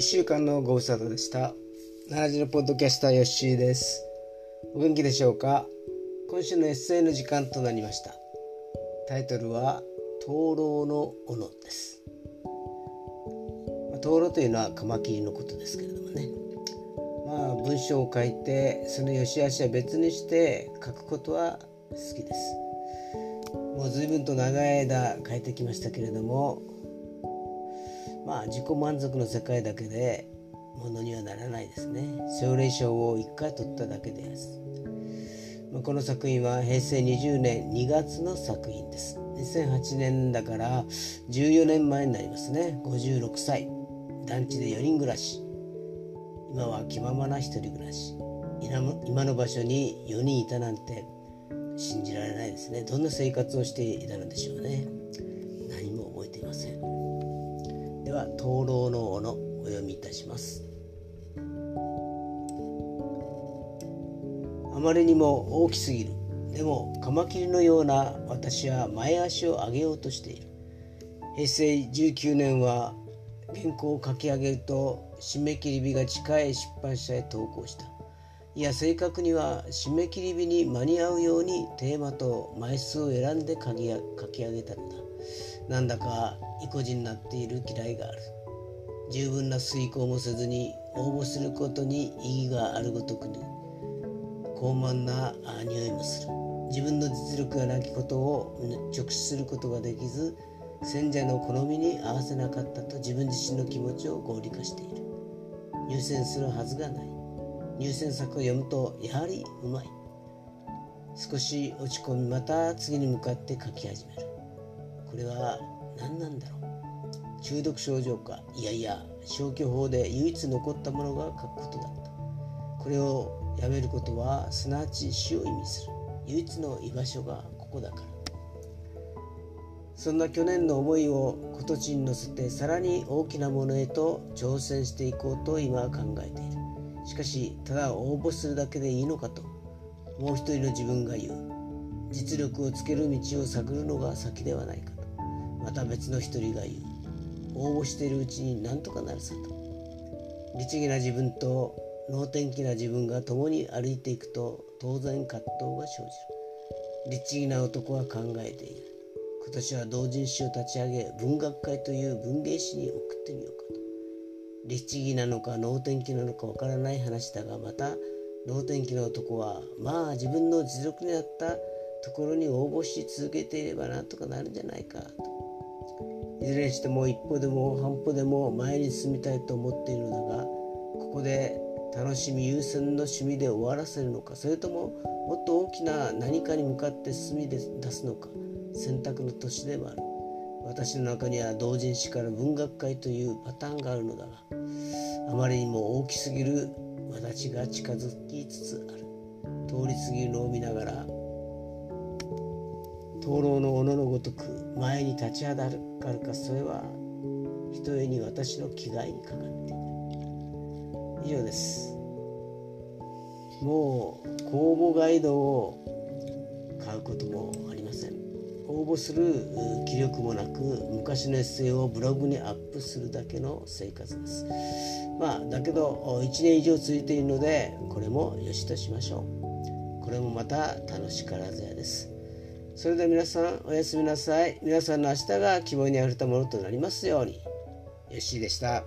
1週間のご無沙汰でした。奈良のポッドキャスターヨッシーです。お元気でしょうか？今週のエッセイの時間となりました。タイトルは灯籠の斧です。灯籠というのはカマキリのことですけれどもね。まあ文章を書いてその良し悪しは別にして書くことは好きです。もう随分と長い間書いてきましたけれどもまあ自己満足の世界だけでものにはならないですね。奨励賞を1回取っただけです、まあ、この作品は平成20年2月の作品です。2008年だから14年前になりますね。56歳。団地で4人暮らし。今は気ままな一人暮らし。今の場所に4人いたなんて信じられないですね。どんな生活をしていたのでしょうね。は灯籠の斧お読みいたします。あまりにも大きすぎる。でもカマキリのような私は前足を上げようとしている。平成19年は原稿を書き上げると締め切り日が近い出版社へ投稿した。いや正確には締め切り日に間に合うようにテーマと枚数を選んで書き上げたのだ。なんだか意固地になっている嫌いがある。十分な遂行もせずに応募することに意義があるごとくに高慢な匂いもする。自分の実力がなきことを直視することができず選者の好みに合わせなかったと自分自身の気持ちを合理化している。入選するはずがない。入選作を読むとやはりうまい。少し落ち込みまた次に向かって書き始める。これは何なんだろう。中毒症状かいやいや消去法で唯一残ったものが書くことだった。これをやめることはすなわち死を意味する。唯一の居場所がここだから。そんな去年の思いを今年に乗せてさらに大きなものへと挑戦していこうと今は考えている。しかしただ応募するだけでいいのかともう一人の自分が言う。実力をつける道を探るのが先ではないかまた別の一人が言う。応募しているうちに何とかなるさと。律儀な自分と能天気な自分が共に歩いていくと当然葛藤が生じる。律儀な男は考えている。今年は同人誌を立ち上げ文学会という文芸誌に送ってみようかと。律儀なのか能天気なのかわからない話だがまた能天気な男はまあ自分の実力に合ったところに応募し続けていればなんとかなるんじゃないかと。いずれにしても一歩でも半歩でも前に進みたいと思っているのだがここで楽しみ優先の趣味で終わらせるのかそれとももっと大きな何かに向かって進み出すのか選択の年でもある。私の中には同人誌から文学界というパターンがあるのだがあまりにも大きすぎる私が近づきつつある。通り過ぎるのを見ながら灯籠の斧のごとく前に立ちはだかるかそれはひとえに私の気概にかかっている。以上です。もう公募ガイドを買うこともありません。応募する気力もなく昔のエッセイをブログにアップするだけの生活です。まあだけど1年以上続いているのでこれもよしとしましょう。これもまた楽しからずやです。それでは皆さんおやすみなさい。皆さんの明日が希望にあふれたものとなりますように。よしでした。